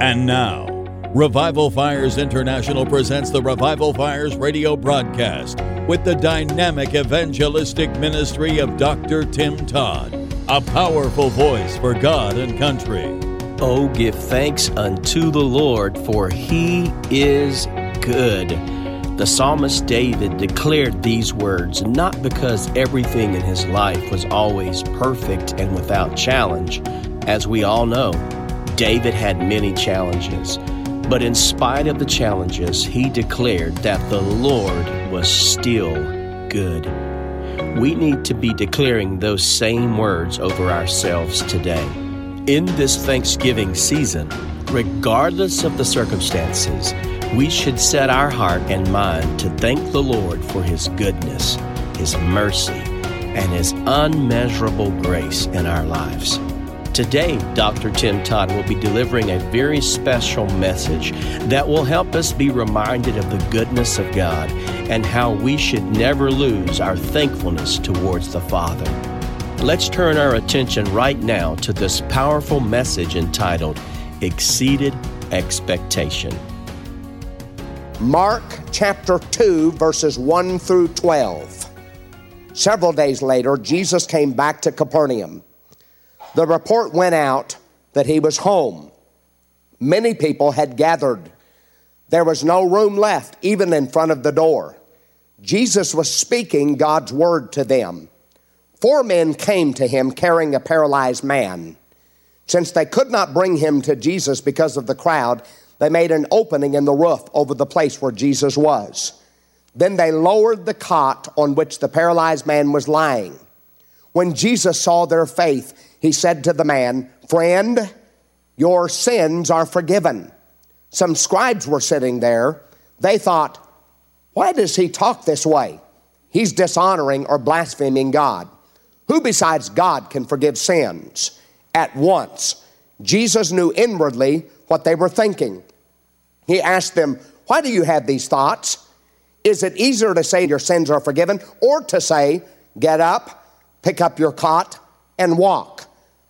And now, Revival Fires International presents the Revival Fires radio broadcast with the dynamic evangelistic ministry of Dr. Tim Todd, a powerful voice for God and country. Oh, give thanks unto the Lord, for he is good. The psalmist David declared these words not because everything in his life was always perfect and without challenge. As we all know, David had many challenges. But in spite of the challenges, he declared that the Lord was still good. We need to be declaring those same words over ourselves today. In this Thanksgiving season, regardless of the circumstances, we should set our heart and mind to thank the Lord for His goodness, His mercy, and His unmeasurable grace in our lives. Today, Dr. Tim Todd will be delivering a very special message that will help us be reminded of the goodness of God and how we should never lose our thankfulness towards the Father. Let's turn our attention right now to this powerful message entitled Exceeded Expectation. Mark chapter 2, verses 1 through 12. Several days later, Jesus came back to Capernaum. The report went out that he was home. Many people had gathered. There was no room left, even in front of the door. Jesus was speaking God's word to them. Four men came to him carrying a paralyzed man. Since they could not bring him to Jesus because of the crowd, they made an opening in the roof over the place where Jesus was. Then they lowered the cot on which the paralyzed man was lying. When Jesus saw their faith, he said to the man, Friend, your sins are forgiven. Some scribes were sitting there. They thought, Why does he talk this way? He's dishonoring or blaspheming God. Who besides God can forgive sins? At once, Jesus knew inwardly what they were thinking. He asked them, Why do you have these thoughts? Is it easier to say your sins are forgiven or to say, Get up, pick up your cot, and walk?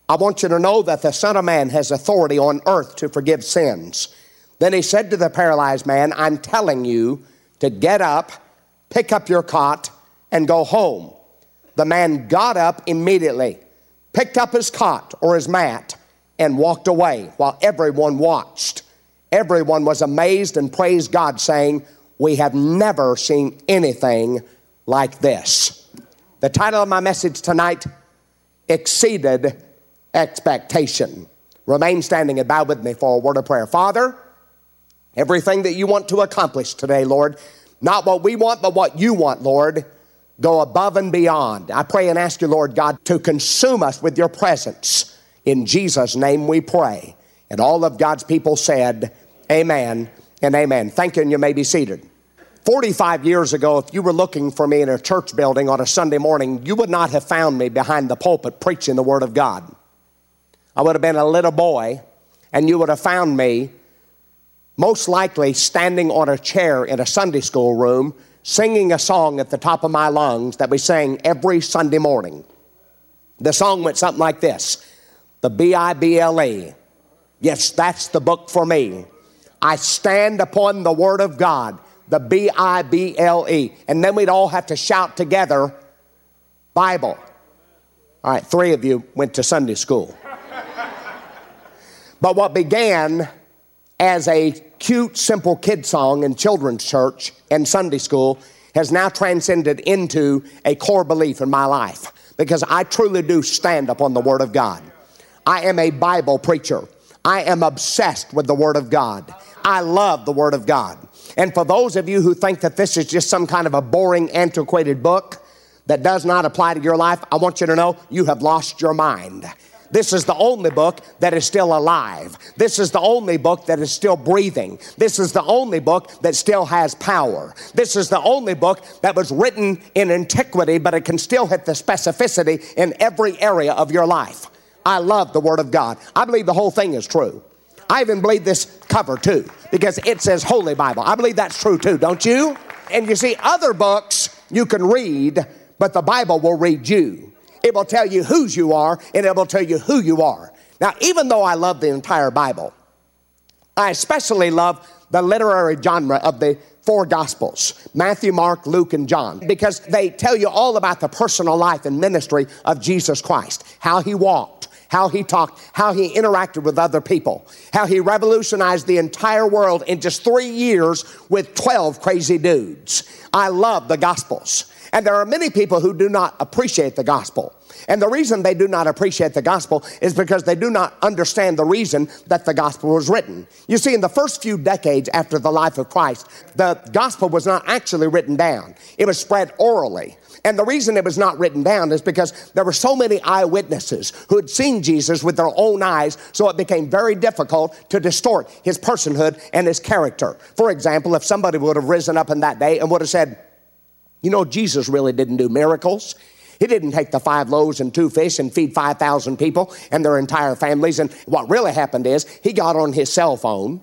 I want you to know that the Son of Man has authority on earth to forgive sins. Then he said to the paralyzed man, I'm telling you to get up, pick up your cot, and go home. The man got up immediately, picked up his cot or his mat, and walked away while everyone watched. Everyone was amazed and praised God, saying, We have never seen anything like this. The title of my message tonight exceeded expectation. Remain standing and bow with me for a word of prayer. Father, everything that you want to accomplish today, Lord, not what we want, but what you want, Lord, go above and beyond. I pray and ask you, Lord God, to consume us with your presence. In Jesus' name we pray. And all of God's people said, Amen and amen. Thank you, and you may be seated. 45 years ago, if you were looking for me in a church building on a Sunday morning, you would not have found me behind the pulpit preaching the Word of God. I would have been a little boy, and you would have found me most likely standing on a chair in a Sunday school room singing a song at the top of my lungs that we sang every Sunday morning. The song went something like this The B I B L E. Yes, that's the book for me. I stand upon the Word of God, the B I B L E. And then we'd all have to shout together, Bible. All right, three of you went to Sunday school. But what began as a cute, simple kid song in children's church and Sunday school has now transcended into a core belief in my life because I truly do stand upon the Word of God. I am a Bible preacher. I am obsessed with the Word of God. I love the Word of God. And for those of you who think that this is just some kind of a boring, antiquated book that does not apply to your life, I want you to know you have lost your mind. This is the only book that is still alive. This is the only book that is still breathing. This is the only book that still has power. This is the only book that was written in antiquity, but it can still hit the specificity in every area of your life. I love the Word of God. I believe the whole thing is true. I even believe this cover too, because it says Holy Bible. I believe that's true too, don't you? And you see, other books you can read, but the Bible will read you. It will tell you whose you are, and it will tell you who you are. Now, even though I love the entire Bible, I especially love the literary genre of the four Gospels Matthew, Mark, Luke, and John because they tell you all about the personal life and ministry of Jesus Christ, how he walked, how he talked, how he interacted with other people, how he revolutionized the entire world in just three years with 12 crazy dudes. I love the Gospels. And there are many people who do not appreciate the gospel. And the reason they do not appreciate the gospel is because they do not understand the reason that the gospel was written. You see, in the first few decades after the life of Christ, the gospel was not actually written down, it was spread orally. And the reason it was not written down is because there were so many eyewitnesses who had seen Jesus with their own eyes, so it became very difficult to distort his personhood and his character. For example, if somebody would have risen up in that day and would have said, you know, Jesus really didn't do miracles. He didn't take the five loaves and two fish and feed 5,000 people and their entire families. And what really happened is he got on his cell phone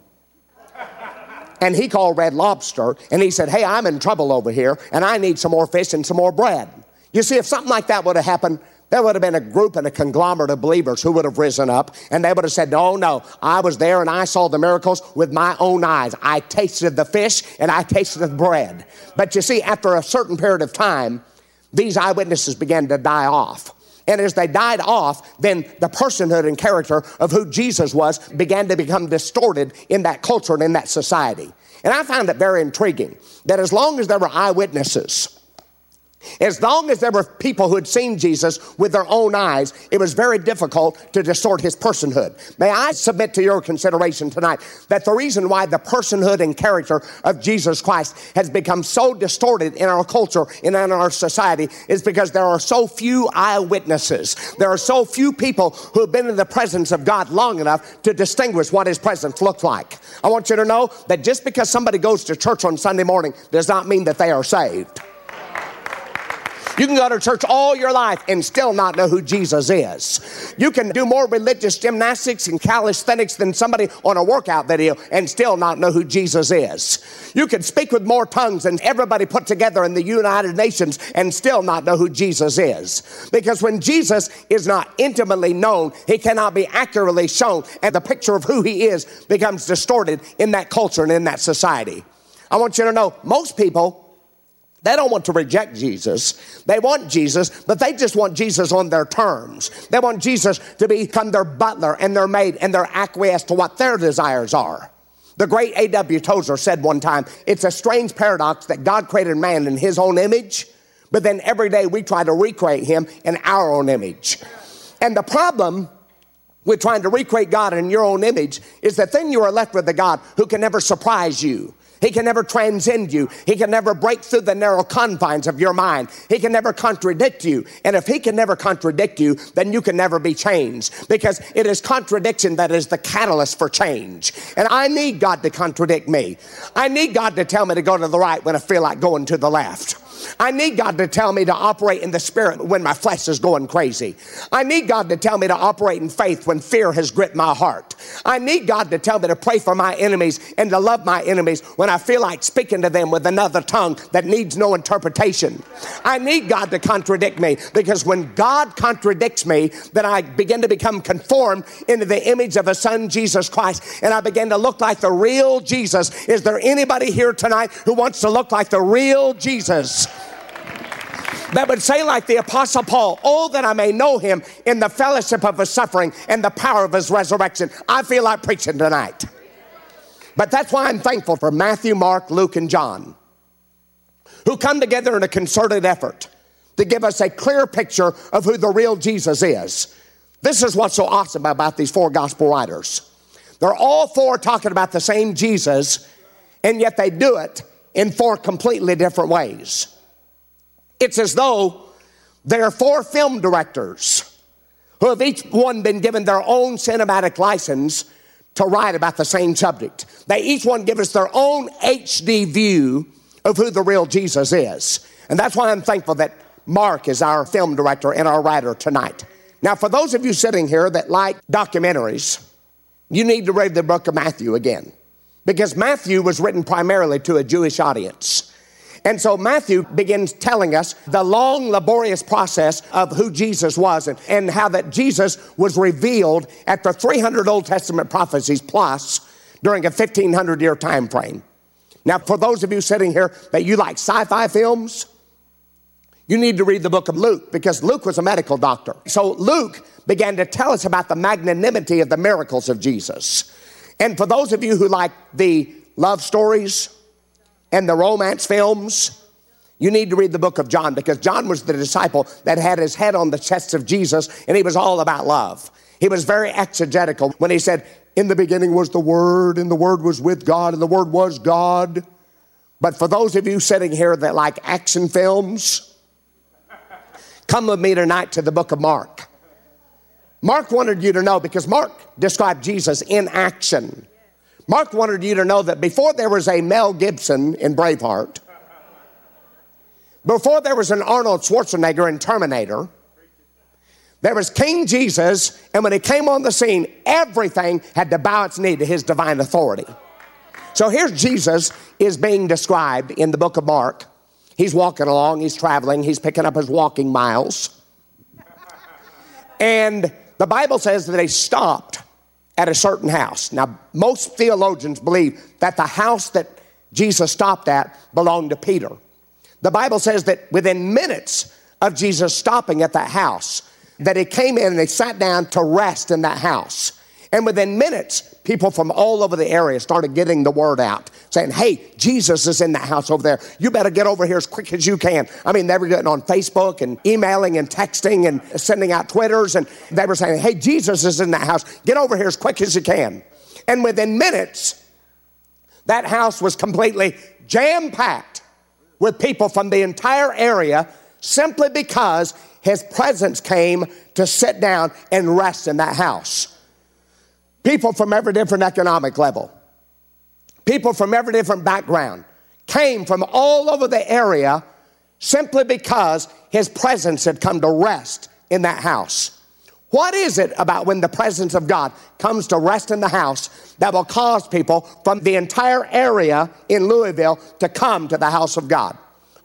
and he called Red Lobster and he said, Hey, I'm in trouble over here and I need some more fish and some more bread. You see, if something like that would have happened, there would have been a group and a conglomerate of believers who would have risen up and they would have said, No, no, I was there and I saw the miracles with my own eyes. I tasted the fish and I tasted the bread. But you see, after a certain period of time, these eyewitnesses began to die off. And as they died off, then the personhood and character of who Jesus was began to become distorted in that culture and in that society. And I found it very intriguing that as long as there were eyewitnesses, as long as there were people who had seen Jesus with their own eyes, it was very difficult to distort his personhood. May I submit to your consideration tonight that the reason why the personhood and character of Jesus Christ has become so distorted in our culture and in our society is because there are so few eyewitnesses. There are so few people who have been in the presence of God long enough to distinguish what his presence looked like. I want you to know that just because somebody goes to church on Sunday morning does not mean that they are saved. You can go to church all your life and still not know who Jesus is. You can do more religious gymnastics and calisthenics than somebody on a workout video and still not know who Jesus is. You can speak with more tongues than everybody put together in the United Nations and still not know who Jesus is. Because when Jesus is not intimately known, he cannot be accurately shown, and the picture of who he is becomes distorted in that culture and in that society. I want you to know most people they don't want to reject Jesus. They want Jesus, but they just want Jesus on their terms. They want Jesus to become their butler and their maid and their acquiesce to what their desires are. The great A.W. Tozer said one time, it's a strange paradox that God created man in his own image, but then every day we try to recreate him in our own image. And the problem with trying to recreate God in your own image is that then you are left with a God who can never surprise you he can never transcend you. He can never break through the narrow confines of your mind. He can never contradict you. And if he can never contradict you, then you can never be changed because it is contradiction that is the catalyst for change. And I need God to contradict me. I need God to tell me to go to the right when I feel like going to the left. I need God to tell me to operate in the spirit when my flesh is going crazy. I need God to tell me to operate in faith when fear has gripped my heart. I need God to tell me to pray for my enemies and to love my enemies when I feel like speaking to them with another tongue that needs no interpretation. I need God to contradict me because when God contradicts me, then I begin to become conformed into the image of a son, Jesus Christ, and I begin to look like the real Jesus. Is there anybody here tonight who wants to look like the real Jesus? That would say, like the Apostle Paul, Oh, that I may know him in the fellowship of his suffering and the power of his resurrection. I feel like preaching tonight. But that's why I'm thankful for Matthew, Mark, Luke, and John, who come together in a concerted effort to give us a clear picture of who the real Jesus is. This is what's so awesome about these four gospel writers. They're all four talking about the same Jesus, and yet they do it in four completely different ways. It's as though there are four film directors who have each one been given their own cinematic license to write about the same subject. They each one give us their own HD view of who the real Jesus is. And that's why I'm thankful that Mark is our film director and our writer tonight. Now, for those of you sitting here that like documentaries, you need to read the book of Matthew again. Because Matthew was written primarily to a Jewish audience. And so Matthew begins telling us the long, laborious process of who Jesus was and, and how that Jesus was revealed after 300 Old Testament prophecies plus during a 1500 year time frame. Now, for those of you sitting here that you like sci fi films, you need to read the book of Luke because Luke was a medical doctor. So Luke began to tell us about the magnanimity of the miracles of Jesus. And for those of you who like the love stories and the romance films, you need to read the book of John because John was the disciple that had his head on the chest of Jesus and he was all about love. He was very exegetical when he said, In the beginning was the Word, and the Word was with God, and the Word was God. But for those of you sitting here that like action films, come with me tonight to the book of Mark. Mark wanted you to know because Mark described Jesus in action. Mark wanted you to know that before there was a Mel Gibson in Braveheart, before there was an Arnold Schwarzenegger in Terminator, there was King Jesus, and when he came on the scene, everything had to bow its knee to his divine authority. So here's Jesus is being described in the book of Mark. He's walking along, he's traveling, he's picking up his walking miles. And the Bible says that he stopped at a certain house. Now, most theologians believe that the house that Jesus stopped at belonged to Peter. The Bible says that within minutes of Jesus stopping at that house, that he came in and they sat down to rest in that house. And within minutes, people from all over the area started getting the word out, saying, Hey, Jesus is in that house over there. You better get over here as quick as you can. I mean, they were getting on Facebook and emailing and texting and sending out Twitters, and they were saying, Hey, Jesus is in that house. Get over here as quick as you can. And within minutes, that house was completely jam packed with people from the entire area simply because his presence came to sit down and rest in that house. People from every different economic level, people from every different background came from all over the area simply because his presence had come to rest in that house. What is it about when the presence of God comes to rest in the house that will cause people from the entire area in Louisville to come to the house of God?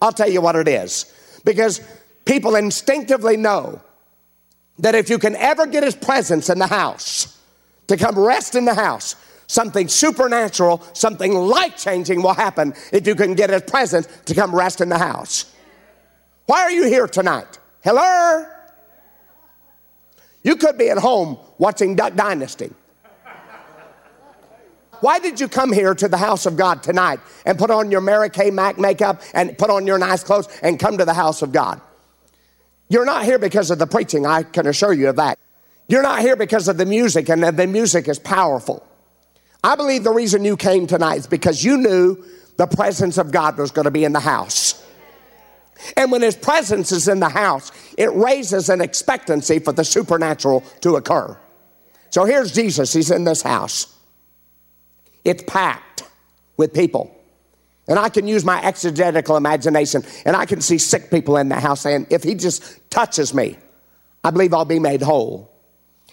I'll tell you what it is. Because people instinctively know that if you can ever get his presence in the house, to come rest in the house, something supernatural, something life changing will happen if you can get his presence to come rest in the house. Why are you here tonight? Hello? You could be at home watching Duck Dynasty. Why did you come here to the house of God tonight and put on your Mary Kay Mac makeup and put on your nice clothes and come to the house of God? You're not here because of the preaching, I can assure you of that. You're not here because of the music, and the music is powerful. I believe the reason you came tonight is because you knew the presence of God was going to be in the house. And when His presence is in the house, it raises an expectancy for the supernatural to occur. So here's Jesus, He's in this house. It's packed with people. And I can use my exegetical imagination and I can see sick people in the house saying, if he just touches me, I believe I'll be made whole.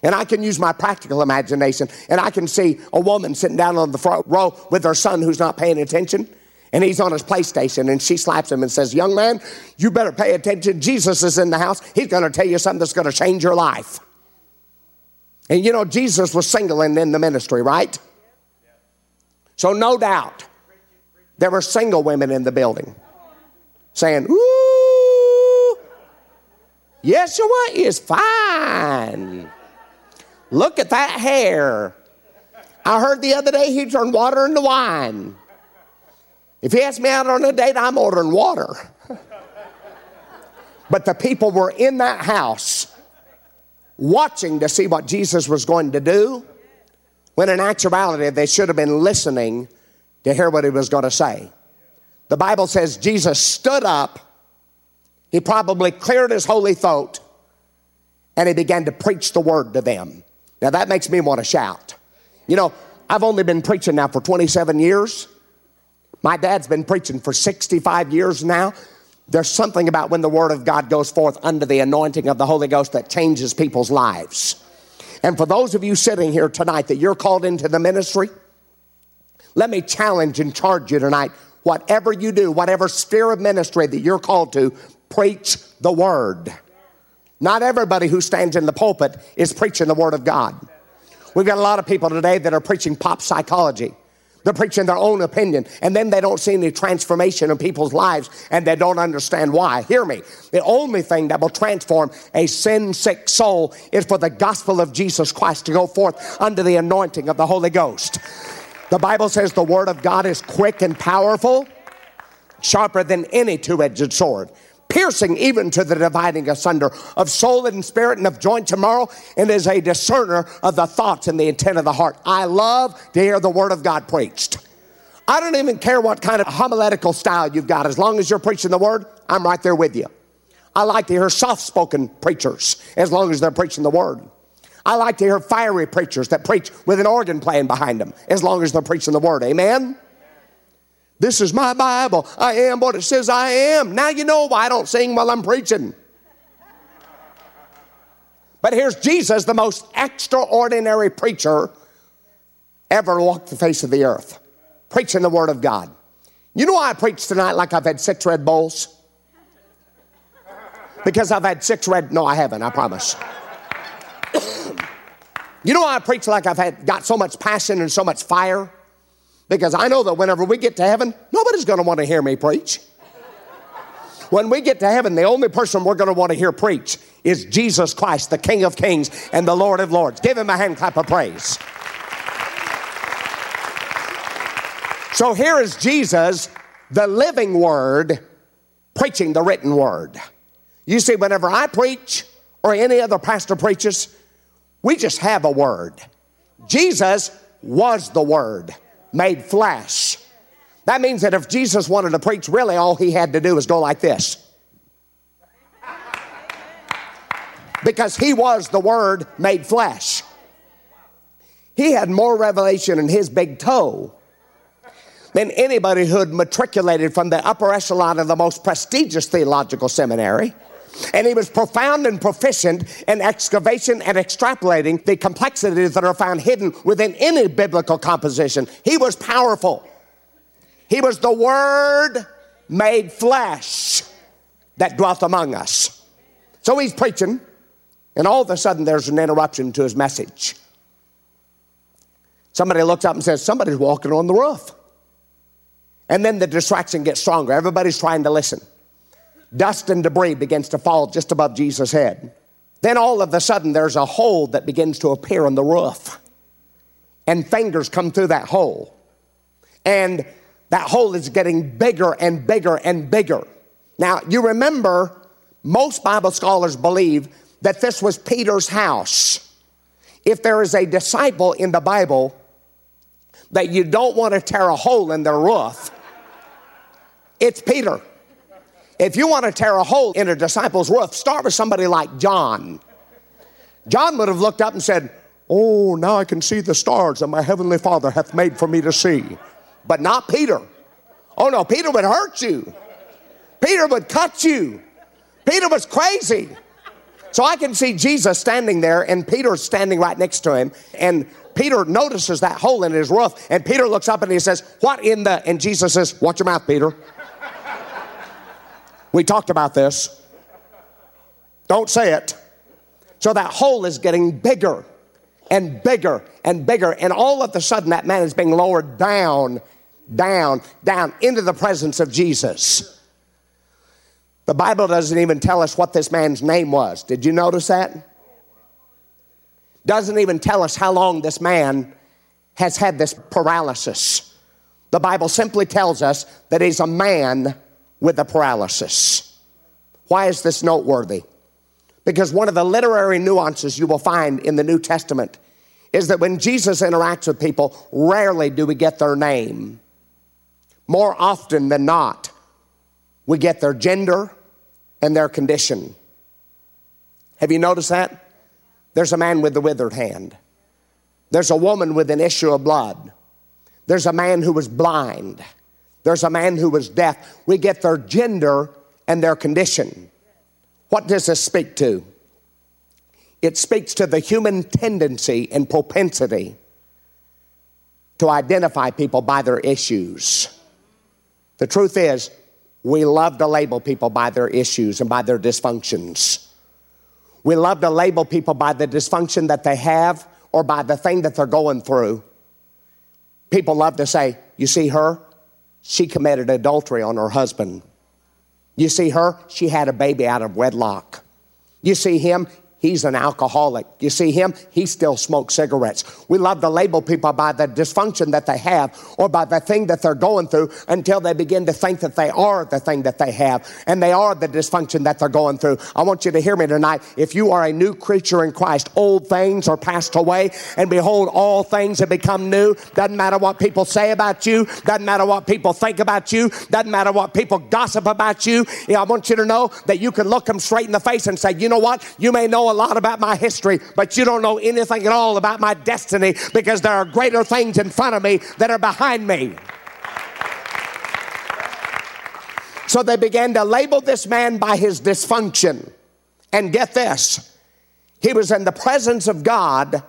And I can use my practical imagination and I can see a woman sitting down on the front row with her son who's not paying attention. And he's on his PlayStation and she slaps him and says, Young man, you better pay attention. Jesus is in the house. He's going to tell you something that's going to change your life. And you know, Jesus was single and in the ministry, right? So, no doubt, there were single women in the building saying, Ooh, Yeshua is fine. Look at that hair. I heard the other day he turned water into wine. If he asks me out on a date, I'm ordering water. but the people were in that house watching to see what Jesus was going to do, when in actuality they should have been listening to hear what he was going to say. The Bible says Jesus stood up, he probably cleared his holy throat, and he began to preach the word to them. Now that makes me want to shout. You know, I've only been preaching now for 27 years. My dad's been preaching for 65 years now. There's something about when the word of God goes forth under the anointing of the Holy Ghost that changes people's lives. And for those of you sitting here tonight that you're called into the ministry, let me challenge and charge you tonight. Whatever you do, whatever sphere of ministry that you're called to, preach the word. Not everybody who stands in the pulpit is preaching the word of God. We've got a lot of people today that are preaching pop psychology. They're preaching their own opinion, and then they don't see any transformation in people's lives, and they don't understand why. Hear me. The only thing that will transform a sin sick soul is for the gospel of Jesus Christ to go forth under the anointing of the Holy Ghost. The Bible says the Word of God is quick and powerful, sharper than any two edged sword piercing even to the dividing asunder of soul and spirit and of joint and marrow, and is a discerner of the thoughts and the intent of the heart. I love to hear the word of God preached. I don't even care what kind of homiletical style you've got. As long as you're preaching the word, I'm right there with you. I like to hear soft spoken preachers as long as they're preaching the word. I like to hear fiery preachers that preach with an organ playing behind them as long as they're preaching the word. Amen? This is my Bible. I am what it says I am. Now you know why I don't sing while I'm preaching. But here's Jesus, the most extraordinary preacher ever walked the face of the earth, preaching the Word of God. You know why I preach tonight like I've had six Red Bulls? Because I've had six red, no, I haven't, I promise. You know why I preach like I've had got so much passion and so much fire? Because I know that whenever we get to heaven, nobody's going to want to hear me preach. When we get to heaven, the only person we're going to want to hear preach is Jesus Christ, the King of Kings and the Lord of Lords. Give him a hand clap of praise. So here is Jesus, the living word, preaching the written word. You see, whenever I preach or any other pastor preaches, we just have a word. Jesus was the word made flesh. That means that if Jesus wanted to preach, really all he had to do was go like this. Because he was the word made flesh. He had more revelation in his big toe than anybody who had matriculated from the upper echelon of the most prestigious theological seminary. And he was profound and proficient in excavation and extrapolating the complexities that are found hidden within any biblical composition. He was powerful. He was the Word made flesh that dwelt among us. So he's preaching, and all of a sudden there's an interruption to his message. Somebody looks up and says, Somebody's walking on the roof. And then the distraction gets stronger. Everybody's trying to listen dust and debris begins to fall just above Jesus' head. Then all of a sudden, there's a hole that begins to appear on the roof, and fingers come through that hole. And that hole is getting bigger and bigger and bigger. Now, you remember, most Bible scholars believe that this was Peter's house. If there is a disciple in the Bible that you don't want to tear a hole in their roof, it's Peter. If you want to tear a hole in a disciple's roof, start with somebody like John. John would have looked up and said, Oh, now I can see the stars that my heavenly Father hath made for me to see. But not Peter. Oh no, Peter would hurt you. Peter would cut you. Peter was crazy. So I can see Jesus standing there and Peter standing right next to him. And Peter notices that hole in his roof. And Peter looks up and he says, What in the? And Jesus says, Watch your mouth, Peter. We talked about this. Don't say it. So that hole is getting bigger and bigger and bigger. And all of a sudden, that man is being lowered down, down, down into the presence of Jesus. The Bible doesn't even tell us what this man's name was. Did you notice that? Doesn't even tell us how long this man has had this paralysis. The Bible simply tells us that he's a man with a paralysis. Why is this noteworthy? Because one of the literary nuances you will find in the New Testament is that when Jesus interacts with people, rarely do we get their name. More often than not, we get their gender and their condition. Have you noticed that? There's a man with the withered hand. There's a woman with an issue of blood. There's a man who was blind. There's a man who was deaf. We get their gender and their condition. What does this speak to? It speaks to the human tendency and propensity to identify people by their issues. The truth is, we love to label people by their issues and by their dysfunctions. We love to label people by the dysfunction that they have or by the thing that they're going through, people love to say, You see her? She committed adultery on her husband. You see her? She had a baby out of wedlock. You see him? He's an alcoholic. You see him? He still smokes cigarettes. We love to label people by the dysfunction that they have or by the thing that they're going through until they begin to think that they are the thing that they have and they are the dysfunction that they're going through. I want you to hear me tonight. If you are a new creature in Christ, old things are passed away and behold, all things have become new. Doesn't matter what people say about you. Doesn't matter what people think about you. Doesn't matter what people gossip about you. I want you to know that you can look them straight in the face and say, you know what? You may know a lot about my history, but you don't know anything at all about my destiny because there are greater things in front of me that are behind me. So they began to label this man by his dysfunction. And get this, he was in the presence of God,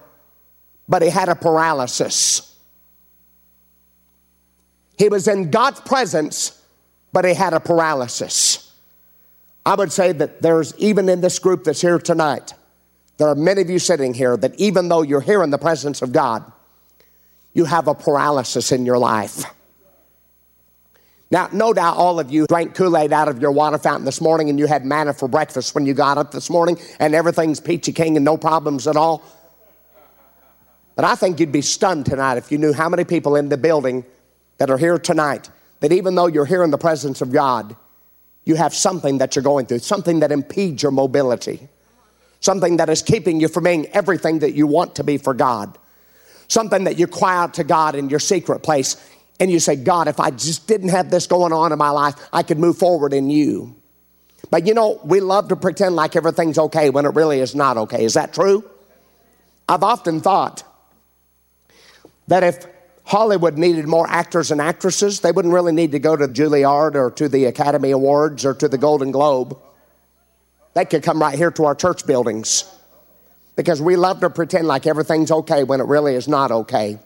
but he had a paralysis. He was in God's presence, but he had a paralysis. I would say that there's even in this group that's here tonight, there are many of you sitting here that even though you're here in the presence of God, you have a paralysis in your life. Now, no doubt all of you drank Kool Aid out of your water fountain this morning and you had manna for breakfast when you got up this morning and everything's peachy king and no problems at all. But I think you'd be stunned tonight if you knew how many people in the building that are here tonight that even though you're here in the presence of God, you have something that you're going through, something that impedes your mobility, something that is keeping you from being everything that you want to be for God, something that you cry out to God in your secret place and you say, God, if I just didn't have this going on in my life, I could move forward in you. But you know, we love to pretend like everything's okay when it really is not okay. Is that true? I've often thought that if Hollywood needed more actors and actresses. They wouldn't really need to go to Juilliard or to the Academy Awards or to the Golden Globe. They could come right here to our church buildings because we love to pretend like everything's okay when it really is not okay.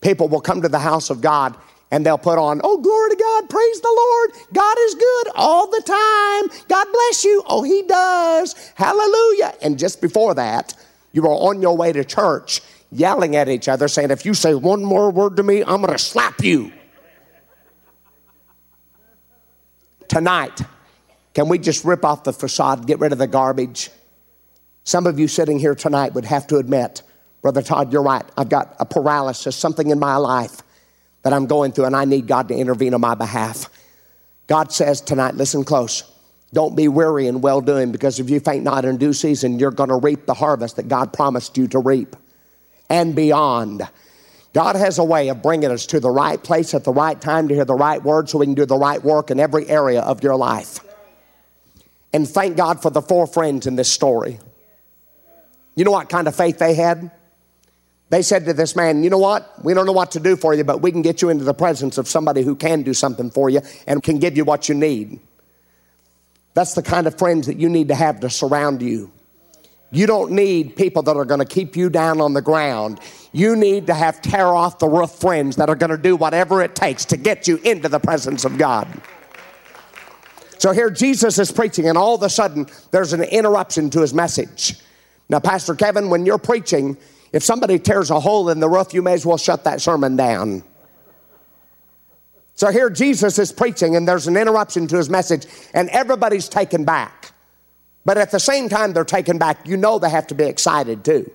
People will come to the house of God and they'll put on, oh, glory to God, praise the Lord. God is good all the time. God bless you. Oh, He does. Hallelujah. And just before that, you are on your way to church yelling at each other, saying, If you say one more word to me, I'm going to slap you. Tonight, can we just rip off the facade, get rid of the garbage? Some of you sitting here tonight would have to admit, Brother Todd, you're right. I've got a paralysis, something in my life that I'm going through, and I need God to intervene on my behalf. God says tonight, listen close. Don't be weary in well doing because if you faint not in due season, you're going to reap the harvest that God promised you to reap and beyond. God has a way of bringing us to the right place at the right time to hear the right word so we can do the right work in every area of your life. And thank God for the four friends in this story. You know what kind of faith they had? They said to this man, You know what? We don't know what to do for you, but we can get you into the presence of somebody who can do something for you and can give you what you need. That's the kind of friends that you need to have to surround you. You don't need people that are going to keep you down on the ground. You need to have tear off the roof friends that are going to do whatever it takes to get you into the presence of God. So here Jesus is preaching, and all of a sudden there's an interruption to his message. Now, Pastor Kevin, when you're preaching, if somebody tears a hole in the roof, you may as well shut that sermon down. So here Jesus is preaching, and there's an interruption to his message, and everybody's taken back. But at the same time, they're taken back. You know they have to be excited too.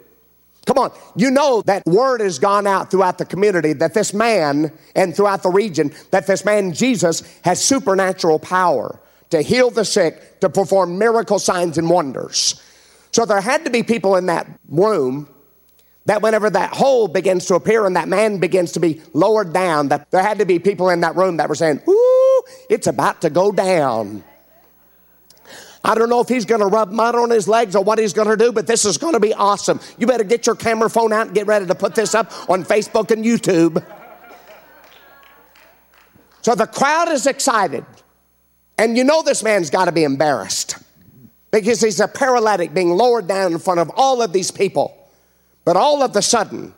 Come on, you know that word has gone out throughout the community that this man and throughout the region that this man Jesus has supernatural power to heal the sick, to perform miracle signs and wonders. So there had to be people in that room that whenever that hole begins to appear and that man begins to be lowered down, that there had to be people in that room that were saying, Ooh, it's about to go down. I don't know if he's going to rub mud on his legs or what he's going to do, but this is going to be awesome. You better get your camera phone out and get ready to put this up on Facebook and YouTube. So the crowd is excited. And you know this man's got to be embarrassed because he's a paralytic being lowered down in front of all of these people. But all of a sudden,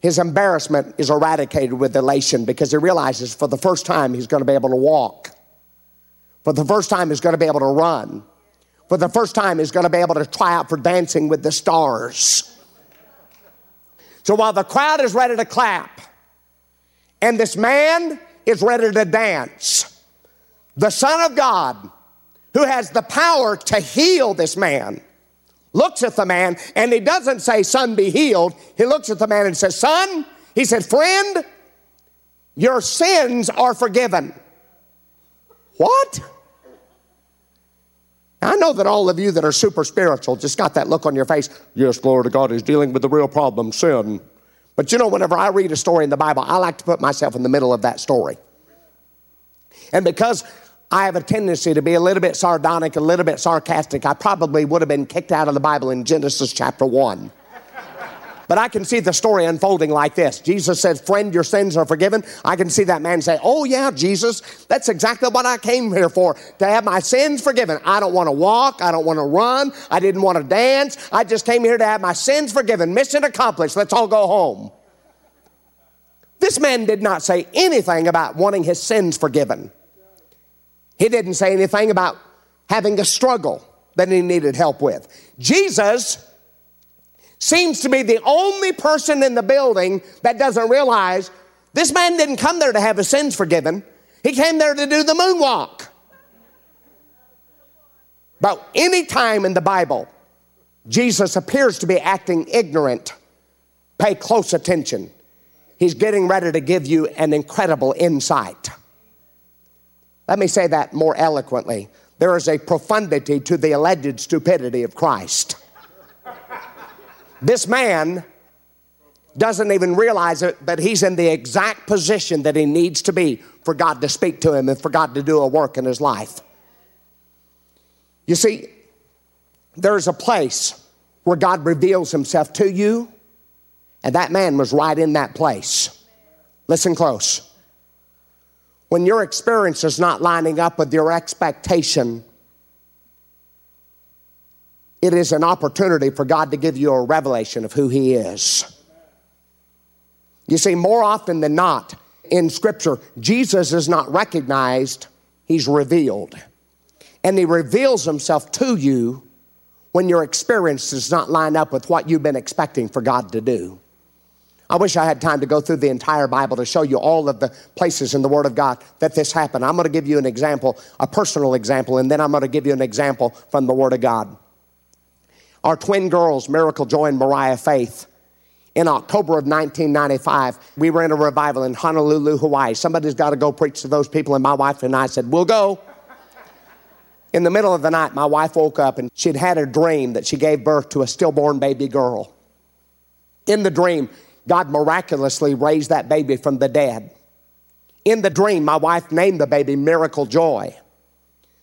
his embarrassment is eradicated with elation because he realizes for the first time he's going to be able to walk. For the first time, he's going to be able to run. For the first time, he's going to be able to try out for dancing with the stars. So while the crowd is ready to clap, and this man is ready to dance, the Son of God, who has the power to heal this man, looks at the man and he doesn't say, Son, be healed. He looks at the man and says, Son, he said, Friend, your sins are forgiven. What? I know that all of you that are super spiritual just got that look on your face. Yes, glory to God, is dealing with the real problem, sin. But you know, whenever I read a story in the Bible, I like to put myself in the middle of that story. And because I have a tendency to be a little bit sardonic, a little bit sarcastic, I probably would have been kicked out of the Bible in Genesis chapter 1. But I can see the story unfolding like this. Jesus says, Friend, your sins are forgiven. I can see that man say, Oh, yeah, Jesus, that's exactly what I came here for, to have my sins forgiven. I don't want to walk. I don't want to run. I didn't want to dance. I just came here to have my sins forgiven. Mission accomplished. Let's all go home. This man did not say anything about wanting his sins forgiven. He didn't say anything about having a struggle that he needed help with. Jesus seems to be the only person in the building that doesn't realize this man didn't come there to have his sins forgiven. He came there to do the moonwalk. But any time in the Bible, Jesus appears to be acting ignorant. Pay close attention. He's getting ready to give you an incredible insight. Let me say that more eloquently. There is a profundity to the alleged stupidity of Christ. This man doesn't even realize it, but he's in the exact position that he needs to be for God to speak to him and for God to do a work in his life. You see, there's a place where God reveals himself to you, and that man was right in that place. Listen close. When your experience is not lining up with your expectation, it is an opportunity for God to give you a revelation of who He is. You see, more often than not in Scripture, Jesus is not recognized, He's revealed. And He reveals Himself to you when your experience does not line up with what you've been expecting for God to do. I wish I had time to go through the entire Bible to show you all of the places in the Word of God that this happened. I'm going to give you an example, a personal example, and then I'm going to give you an example from the Word of God. Our twin girls, Miracle Joy and Mariah Faith, in October of 1995, we were in a revival in Honolulu, Hawaii. Somebody's got to go preach to those people, and my wife and I said, We'll go. In the middle of the night, my wife woke up and she'd had a dream that she gave birth to a stillborn baby girl. In the dream, God miraculously raised that baby from the dead. In the dream, my wife named the baby Miracle Joy.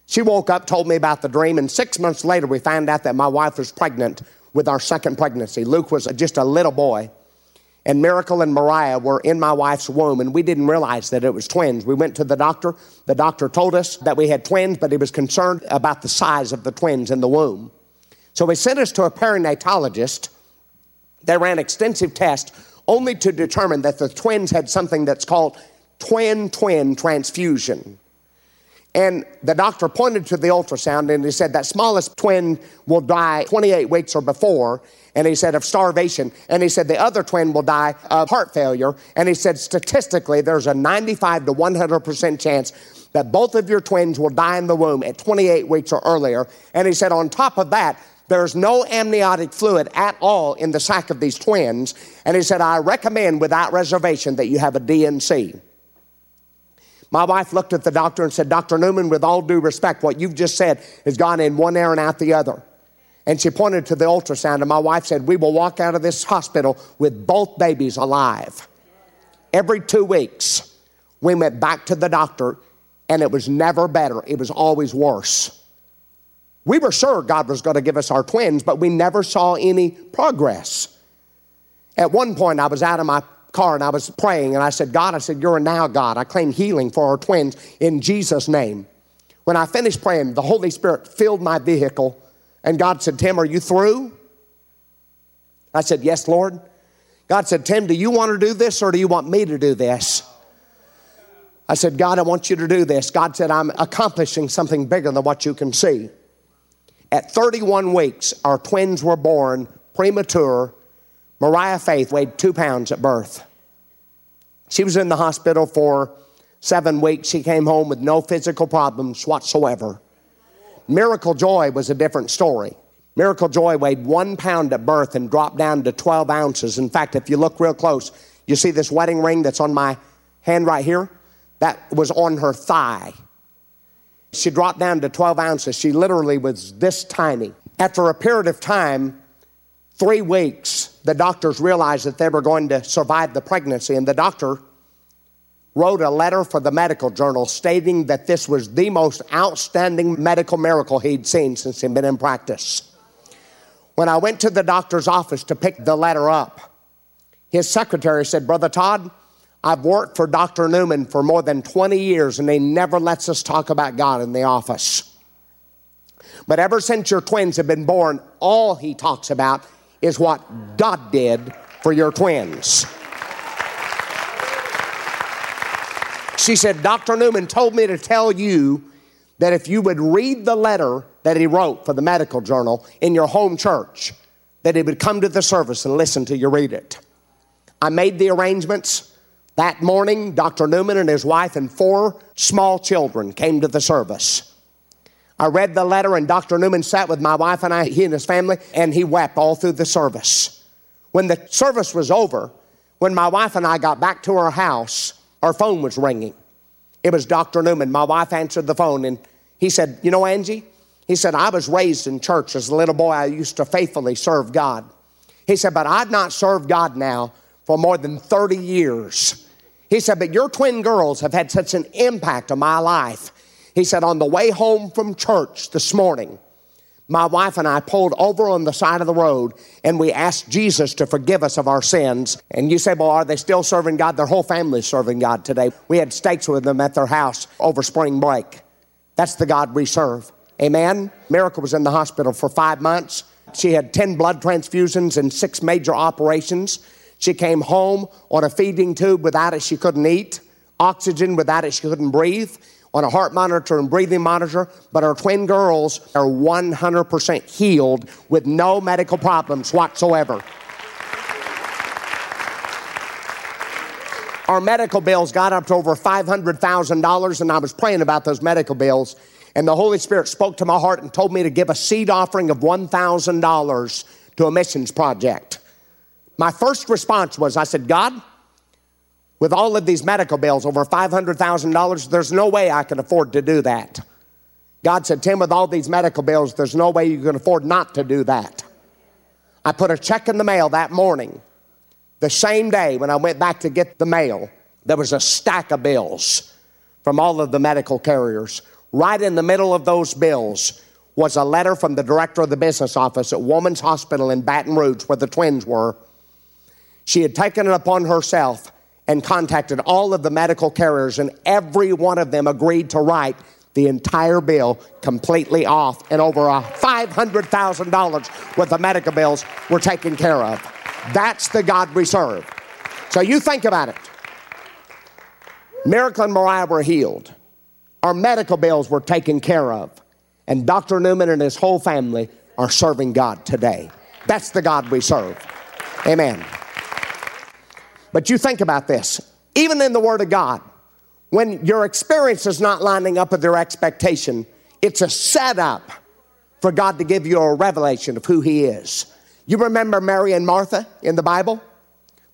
She woke up, told me about the dream, and six months later, we found out that my wife was pregnant with our second pregnancy. Luke was just a little boy, and Miracle and Mariah were in my wife's womb, and we didn't realize that it was twins. We went to the doctor. The doctor told us that we had twins, but he was concerned about the size of the twins in the womb. So he sent us to a perinatologist. They ran extensive tests only to determine that the twins had something that's called twin twin transfusion. And the doctor pointed to the ultrasound and he said that smallest twin will die 28 weeks or before. And he said of starvation. And he said the other twin will die of heart failure. And he said statistically there's a 95 to 100% chance that both of your twins will die in the womb at 28 weeks or earlier. And he said on top of that, there's no amniotic fluid at all in the sac of these twins. And he said, I recommend without reservation that you have a D&C. My wife looked at the doctor and said, Dr. Newman, with all due respect, what you've just said has gone in one ear and out the other. And she pointed to the ultrasound, and my wife said, We will walk out of this hospital with both babies alive. Every two weeks, we went back to the doctor, and it was never better, it was always worse. We were sure God was going to give us our twins, but we never saw any progress. At one point, I was out of my car and I was praying and I said, God, I said, You're now God. I claim healing for our twins in Jesus' name. When I finished praying, the Holy Spirit filled my vehicle and God said, Tim, are you through? I said, Yes, Lord. God said, Tim, do you want to do this or do you want me to do this? I said, God, I want you to do this. God said, I'm accomplishing something bigger than what you can see. At 31 weeks, our twins were born premature Mariah Faith weighed two pounds at birth. She was in the hospital for seven weeks. She came home with no physical problems whatsoever. Miracle Joy was a different story. Miracle Joy weighed one pound at birth and dropped down to 12 ounces. In fact, if you look real close, you see this wedding ring that's on my hand right here? That was on her thigh. She dropped down to 12 ounces. She literally was this tiny. After a period of time, three weeks, the doctors realized that they were going to survive the pregnancy, and the doctor wrote a letter for the medical journal stating that this was the most outstanding medical miracle he'd seen since he'd been in practice. When I went to the doctor's office to pick the letter up, his secretary said, Brother Todd, I've worked for Dr. Newman for more than 20 years and he never lets us talk about God in the office. But ever since your twins have been born, all he talks about is what God did for your twins. She said, Dr. Newman told me to tell you that if you would read the letter that he wrote for the medical journal in your home church, that he would come to the service and listen to you read it. I made the arrangements. That morning, Dr. Newman and his wife and four small children came to the service. I read the letter, and Dr. Newman sat with my wife and I, he and his family, and he wept all through the service. When the service was over, when my wife and I got back to our house, our phone was ringing. It was Dr. Newman. My wife answered the phone, and he said, You know, Angie, he said, I was raised in church as a little boy. I used to faithfully serve God. He said, But I've not served God now for more than 30 years. He said, But your twin girls have had such an impact on my life. He said, On the way home from church this morning, my wife and I pulled over on the side of the road and we asked Jesus to forgive us of our sins. And you say, Well, are they still serving God? Their whole family's serving God today. We had steaks with them at their house over spring break. That's the God we serve. Amen. Miracle was in the hospital for five months. She had 10 blood transfusions and six major operations. She came home on a feeding tube. Without it, she couldn't eat. Oxygen, without it, she couldn't breathe. On a heart monitor and breathing monitor. But our twin girls are 100% healed with no medical problems whatsoever. Our medical bills got up to over $500,000, and I was praying about those medical bills. And the Holy Spirit spoke to my heart and told me to give a seed offering of $1,000 to a missions project. My first response was I said, God, with all of these medical bills, over $500,000, there's no way I can afford to do that. God said, Tim, with all these medical bills, there's no way you can afford not to do that. I put a check in the mail that morning. The same day when I went back to get the mail, there was a stack of bills from all of the medical carriers. Right in the middle of those bills was a letter from the director of the business office at Woman's Hospital in Baton Rouge, where the twins were, she had taken it upon herself and contacted all of the medical carriers, and every one of them agreed to write the entire bill completely off, and over $500,000 worth of medical bills were taken care of. That's the God we serve. So you think about it. Miracle and Mariah were healed. Our medical bills were taken care of. And Dr. Newman and his whole family are serving God today. That's the God we serve. Amen. But you think about this. Even in the Word of God, when your experience is not lining up with your expectation, it's a setup for God to give you a revelation of who He is. You remember Mary and Martha in the Bible?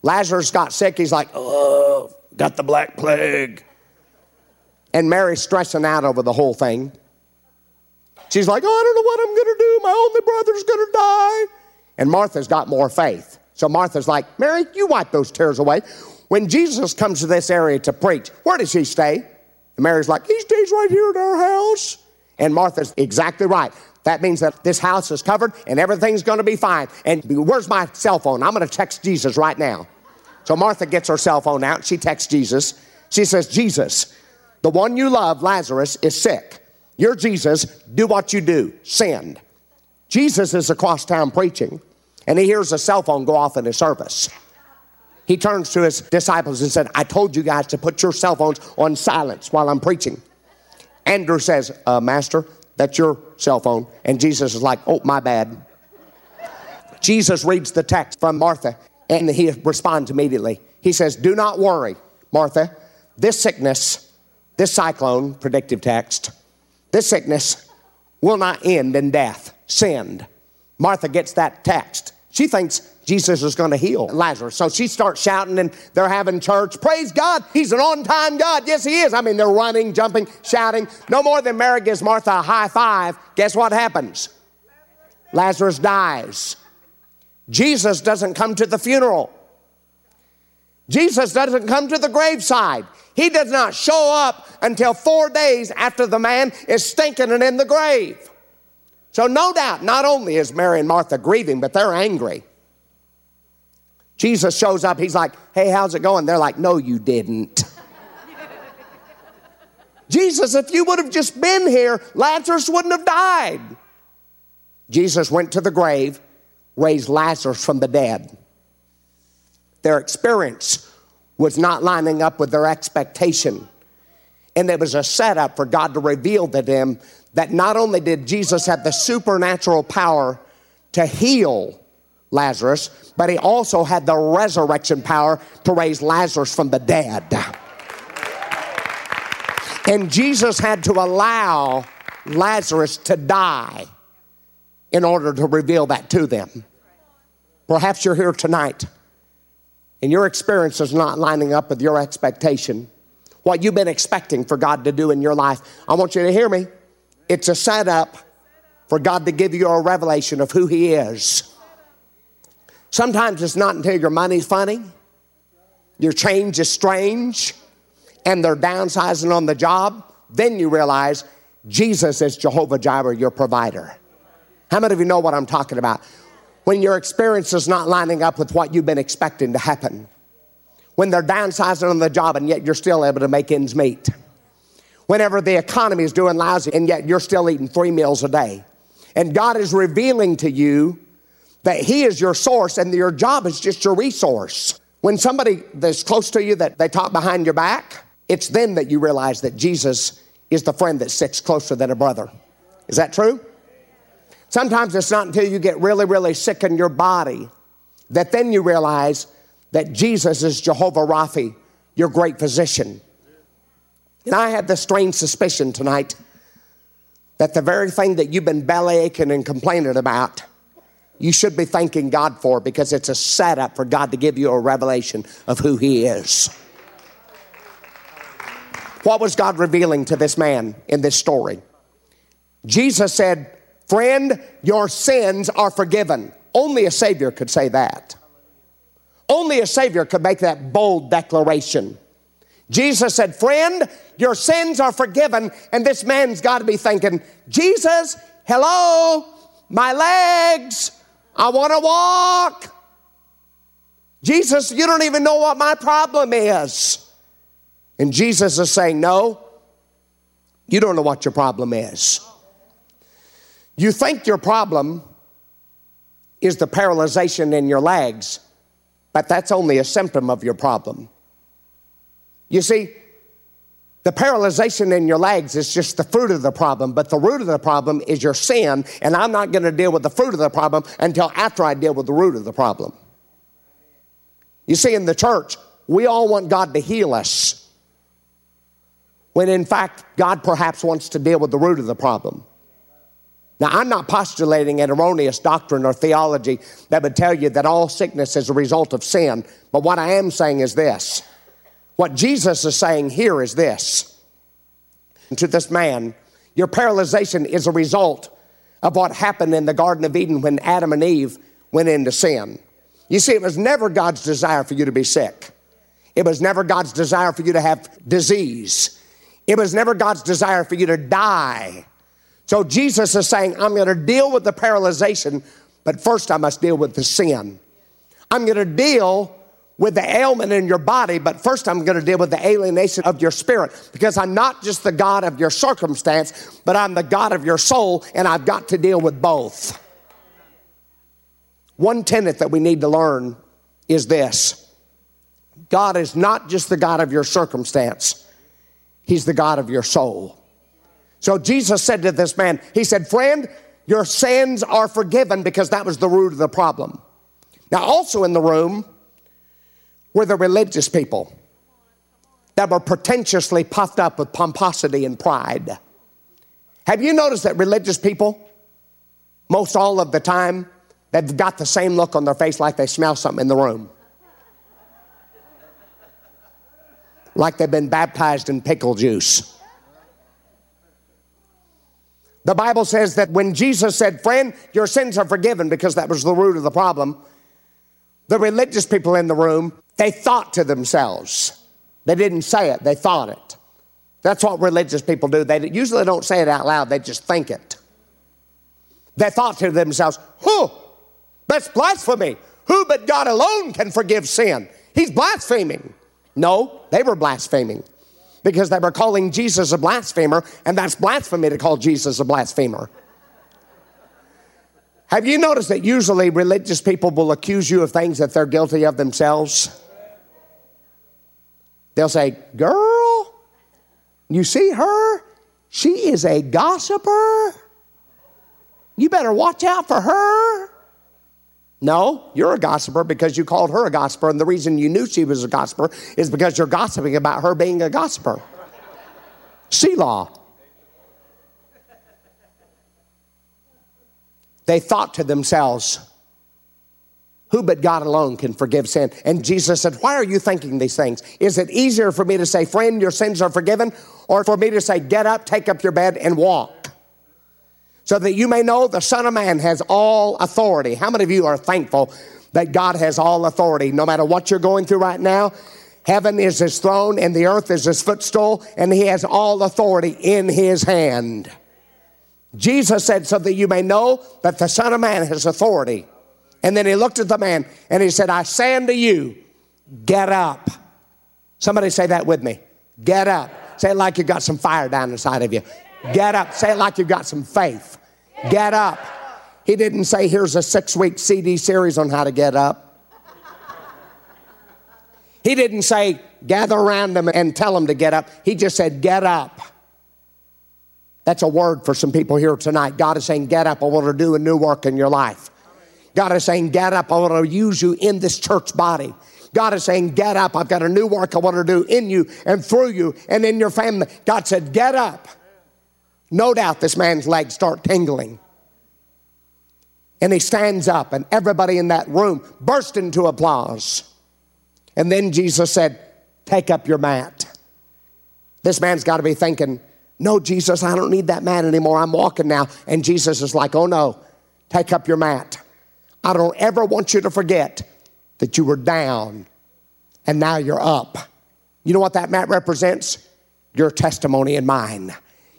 Lazarus got sick. He's like, oh, got the black plague. And Mary's stressing out over the whole thing. She's like, oh, I don't know what I'm going to do. My only brother's going to die. And Martha's got more faith. So Martha's like, Mary, you wipe those tears away. When Jesus comes to this area to preach, where does he stay? And Mary's like, he stays right here at our house. And Martha's exactly right. That means that this house is covered and everything's going to be fine. And where's my cell phone? I'm going to text Jesus right now. So Martha gets her cell phone out. She texts Jesus. She says, Jesus, the one you love, Lazarus, is sick. You're Jesus. Do what you do. Send. Jesus is across town preaching and he hears a cell phone go off in his service. He turns to his disciples and said, I told you guys to put your cell phones on silence while I'm preaching. Andrew says, uh, Master, that's your cell phone. And Jesus is like, Oh, my bad. Jesus reads the text from Martha. And he responds immediately. He says, Do not worry, Martha. This sickness, this cyclone, predictive text, this sickness will not end in death. Send. Martha gets that text. She thinks Jesus is going to heal Lazarus. So she starts shouting and they're having church. Praise God. He's an on time God. Yes, he is. I mean, they're running, jumping, shouting. No more than Mary gives Martha a high five. Guess what happens? Lazarus dies. Jesus doesn't come to the funeral. Jesus doesn't come to the graveside. He does not show up until four days after the man is stinking and in the grave. So, no doubt, not only is Mary and Martha grieving, but they're angry. Jesus shows up, he's like, Hey, how's it going? They're like, No, you didn't. Jesus, if you would have just been here, Lazarus wouldn't have died. Jesus went to the grave, raised Lazarus from the dead. Their experience was not lining up with their expectation. And it was a setup for God to reveal to them that not only did Jesus have the supernatural power to heal Lazarus, but he also had the resurrection power to raise Lazarus from the dead. And Jesus had to allow Lazarus to die in order to reveal that to them. Perhaps you're here tonight and your experience is not lining up with your expectation, what you've been expecting for God to do in your life. I want you to hear me. It's a setup for God to give you a revelation of who He is. Sometimes it's not until your money's funny, your change is strange, and they're downsizing on the job, then you realize Jesus is Jehovah Jireh, your provider. How many of you know what I'm talking about? When your experience is not lining up with what you've been expecting to happen. When they're downsizing on the job and yet you're still able to make ends meet. Whenever the economy is doing lousy and yet you're still eating three meals a day. And God is revealing to you that He is your source and your job is just your resource. When somebody that's close to you that they talk behind your back, it's then that you realize that Jesus is the friend that sits closer than a brother. Is that true? Sometimes it's not until you get really, really sick in your body that then you realize that Jesus is Jehovah Rapha, your great physician. And I have the strange suspicion tonight that the very thing that you've been belly aching and complaining about, you should be thanking God for because it's a setup for God to give you a revelation of who He is. What was God revealing to this man in this story? Jesus said, Friend, your sins are forgiven. Only a Savior could say that. Only a Savior could make that bold declaration. Jesus said, Friend, your sins are forgiven. And this man's got to be thinking, Jesus, hello, my legs, I want to walk. Jesus, you don't even know what my problem is. And Jesus is saying, No, you don't know what your problem is. You think your problem is the paralyzation in your legs, but that's only a symptom of your problem. You see, the paralyzation in your legs is just the fruit of the problem, but the root of the problem is your sin, and I'm not going to deal with the fruit of the problem until after I deal with the root of the problem. You see, in the church, we all want God to heal us, when in fact, God perhaps wants to deal with the root of the problem. Now, I'm not postulating an erroneous doctrine or theology that would tell you that all sickness is a result of sin, but what I am saying is this. What Jesus is saying here is this to this man, your paralyzation is a result of what happened in the Garden of Eden when Adam and Eve went into sin. You see, it was never God's desire for you to be sick. It was never God's desire for you to have disease. It was never God's desire for you to die. So Jesus is saying, I'm going to deal with the paralyzation, but first I must deal with the sin. I'm going to deal with the ailment in your body, but first I'm going to deal with the alienation of your spirit because I'm not just the God of your circumstance, but I'm the God of your soul, and I've got to deal with both. One tenet that we need to learn is this God is not just the God of your circumstance, He's the God of your soul. So Jesus said to this man, He said, Friend, your sins are forgiven because that was the root of the problem. Now, also in the room were the religious people that were pretentiously puffed up with pomposity and pride. Have you noticed that religious people, most all of the time, they've got the same look on their face like they smell something in the room? Like they've been baptized in pickle juice. The Bible says that when Jesus said, Friend, your sins are forgiven, because that was the root of the problem, the religious people in the room, they thought to themselves, they didn't say it, they thought it. That's what religious people do. They usually don't say it out loud, they just think it. They thought to themselves, Who? That's blasphemy. Who but God alone can forgive sin? He's blaspheming. No, they were blaspheming because they were calling Jesus a blasphemer, and that's blasphemy to call Jesus a blasphemer. Have you noticed that usually religious people will accuse you of things that they're guilty of themselves? They'll say, Girl, you see her? She is a gossiper. You better watch out for her. No, you're a gossiper because you called her a gossiper, and the reason you knew she was a gossiper is because you're gossiping about her being a gossiper. Selah. They thought to themselves, who but God alone can forgive sin? And Jesus said, Why are you thinking these things? Is it easier for me to say, Friend, your sins are forgiven, or for me to say, Get up, take up your bed, and walk? So that you may know the Son of Man has all authority. How many of you are thankful that God has all authority? No matter what you're going through right now, heaven is his throne and the earth is his footstool, and he has all authority in his hand. Jesus said, So that you may know that the Son of Man has authority. And then he looked at the man and he said, I say unto you, get up. Somebody say that with me. Get up. Say it like you've got some fire down inside of you. Get up. Say it like you've got some faith. Get up. He didn't say, here's a six week CD series on how to get up. He didn't say, gather around them and tell them to get up. He just said, get up. That's a word for some people here tonight. God is saying, get up. I want to do a new work in your life. God is saying, Get up. I want to use you in this church body. God is saying, Get up. I've got a new work I want to do in you and through you and in your family. God said, Get up. No doubt this man's legs start tingling. And he stands up, and everybody in that room burst into applause. And then Jesus said, Take up your mat. This man's got to be thinking, No, Jesus, I don't need that mat anymore. I'm walking now. And Jesus is like, Oh no, take up your mat. I don't ever want you to forget that you were down and now you're up. You know what that mat represents? Your testimony and mine.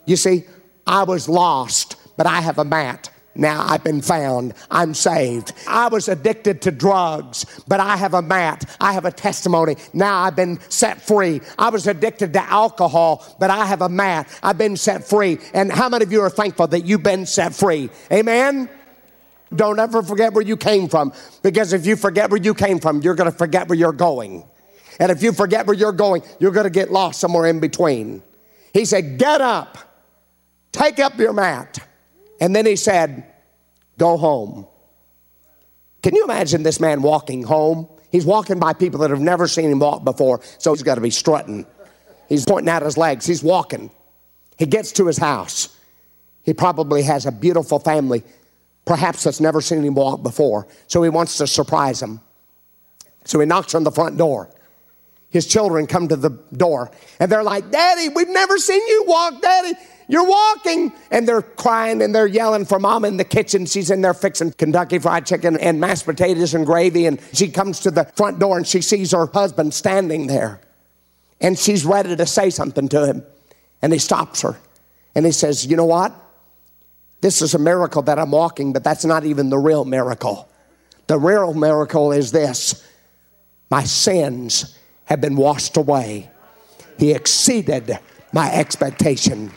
You see, I was lost, but I have a mat. Now I've been found. I'm saved. I was addicted to drugs, but I have a mat. I have a testimony. Now I've been set free. I was addicted to alcohol, but I have a mat. I've been set free. And how many of you are thankful that you've been set free? Amen? Don't ever forget where you came from because if you forget where you came from, you're going to forget where you're going. And if you forget where you're going, you're going to get lost somewhere in between. He said, Get up, take up your mat. And then he said, Go home. Can you imagine this man walking home? He's walking by people that have never seen him walk before, so he's got to be strutting. He's pointing out his legs, he's walking. He gets to his house. He probably has a beautiful family perhaps that's never seen him walk before. So he wants to surprise him. So he knocks on the front door. His children come to the door and they're like, Daddy, we've never seen you walk, Daddy. You're walking. And they're crying and they're yelling for mom in the kitchen. She's in there fixing Kentucky fried chicken and mashed potatoes and gravy. And she comes to the front door and she sees her husband standing there. And she's ready to say something to him. And he stops her. And he says, You know what? This is a miracle that I'm walking, but that's not even the real miracle. The real miracle is this my sins have been washed away. He exceeded my expectation.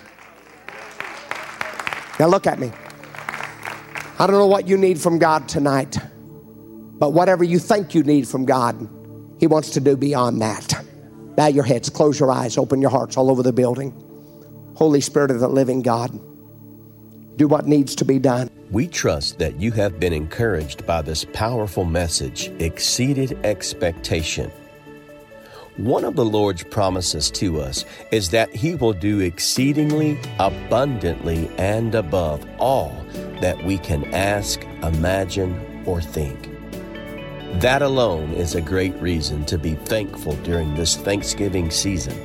Now, look at me. I don't know what you need from God tonight, but whatever you think you need from God, He wants to do beyond that. Bow your heads, close your eyes, open your hearts all over the building. Holy Spirit of the living God do what needs to be done. We trust that you have been encouraged by this powerful message, Exceeded Expectation. One of the Lord's promises to us is that He will do exceedingly abundantly and above all that we can ask, imagine, or think. That alone is a great reason to be thankful during this Thanksgiving season.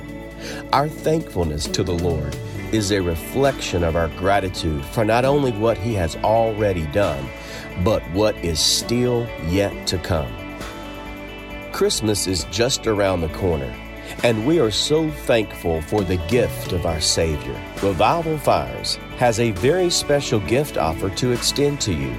Our thankfulness to the Lord is a reflection of our gratitude for not only what He has already done, but what is still yet to come. Christmas is just around the corner, and we are so thankful for the gift of our Savior. Revival Fires has a very special gift offer to extend to you.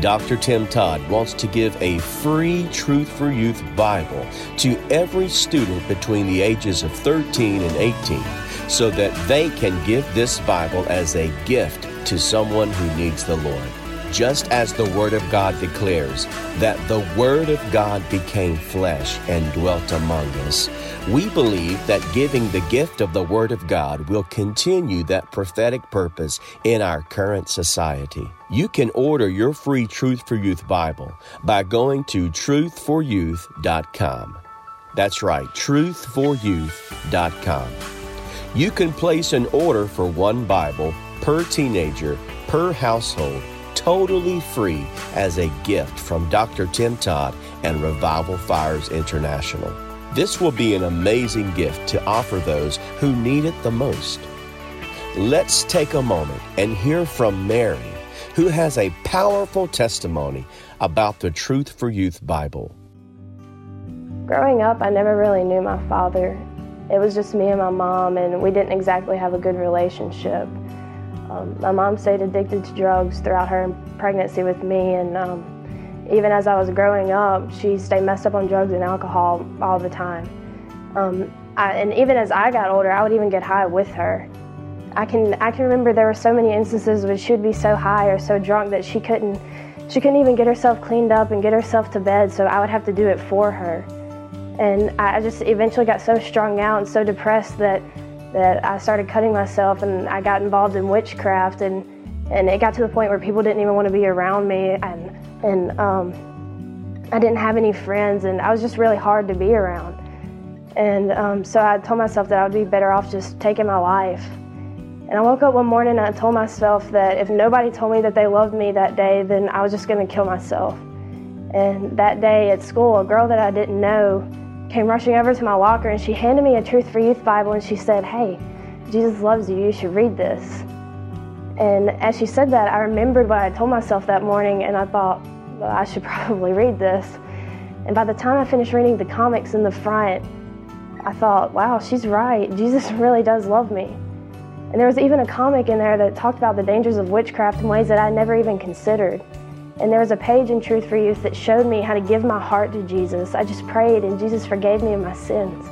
Dr. Tim Todd wants to give a free Truth for Youth Bible to every student between the ages of 13 and 18 so that they can give this Bible as a gift to someone who needs the Lord just as the Word of God declares that the Word of God became flesh and dwelt among us, we believe that giving the gift of the Word of God will continue that prophetic purpose in our current society. You can order your free Truth for Youth Bible by going to truthforyouth.com. That's right, truthforyouth.com. You can place an order for one Bible per teenager per household totally free as a gift from Dr. Tim Todd and Revival Fires International. This will be an amazing gift to offer those who need it the most. Let's take a moment and hear from Mary, who has a powerful testimony about the Truth for Youth Bible. Growing up, I never really knew my father. It was just me and my mom, and we didn't exactly have a good relationship. Um, my mom stayed addicted to drugs throughout her pregnancy with me, and um, even as I was growing up, she stayed messed up on drugs and alcohol all the time. Um, I, and even as I got older, I would even get high with her. I can I can remember there were so many instances where she would be so high or so drunk that she couldn't she couldn't even get herself cleaned up and get herself to bed, so I would have to do it for her. And I just eventually got so strung out and so depressed that that I started cutting myself and I got involved in witchcraft and and it got to the point where people didn't even want to be around me and and um, I didn't have any friends and I was just really hard to be around. And um, so I told myself that I would be better off just taking my life. And I woke up one morning and I told myself that if nobody told me that they loved me that day, then I was just going to kill myself. And that day at school, a girl that I didn't know came rushing over to my locker and she handed me a Truth for Youth Bible and she said, Hey, Jesus loves you, you should read this. And as she said that, I remembered what I told myself that morning and I thought, well, I should probably read this. And by the time I finished reading the comics in the front, I thought, wow, she's right. Jesus really does love me. And there was even a comic in there that talked about the dangers of witchcraft in ways that I never even considered. And there was a page in Truth for Youth that showed me how to give my heart to Jesus. I just prayed, and Jesus forgave me of my sins.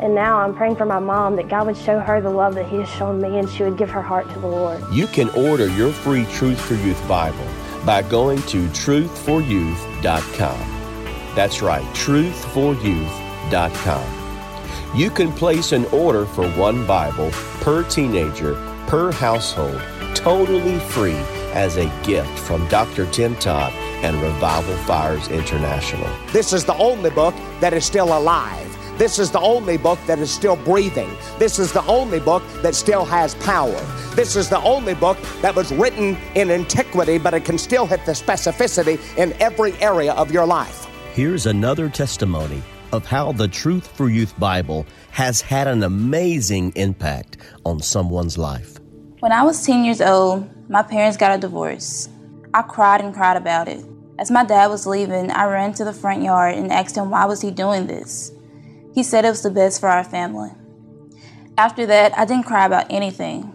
And now I'm praying for my mom that God would show her the love that He has shown me and she would give her heart to the Lord. You can order your free Truth for Youth Bible by going to truthforyouth.com. That's right, truthforyouth.com. You can place an order for one Bible per teenager per household totally free as a gift from Dr. Tim Todd and Revival Fires International. This is the only book that is still alive. This is the only book that is still breathing. This is the only book that still has power. This is the only book that was written in antiquity, but it can still hit the specificity in every area of your life. Here's another testimony of how the Truth for Youth Bible has had an amazing impact on someone's life. When I was 10 years old, my parents got a divorce. I cried and cried about it. As my dad was leaving, I ran to the front yard and asked him why was he doing this. He said it was the best for our family. After that, I didn't cry about anything.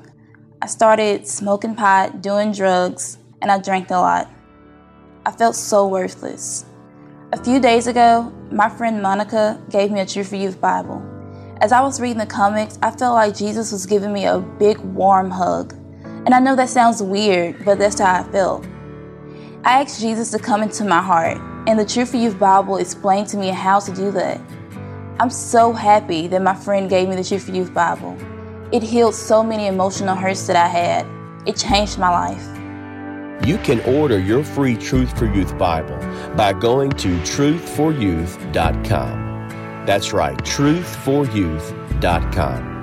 I started smoking pot, doing drugs, and I drank a lot. I felt so worthless. A few days ago, my friend Monica gave me a Truth for Youth Bible. As I was reading the comics, I felt like Jesus was giving me a big warm hug. And I know that sounds weird, but that's how I feel. I asked Jesus to come into my heart, and the Truth for Youth Bible explained to me how to do that. I'm so happy that my friend gave me the Truth for Youth Bible. It healed so many emotional hurts that I had. It changed my life. You can order your free Truth for Youth Bible by going to truthforyouth.com. That's right, truthforyouth.com.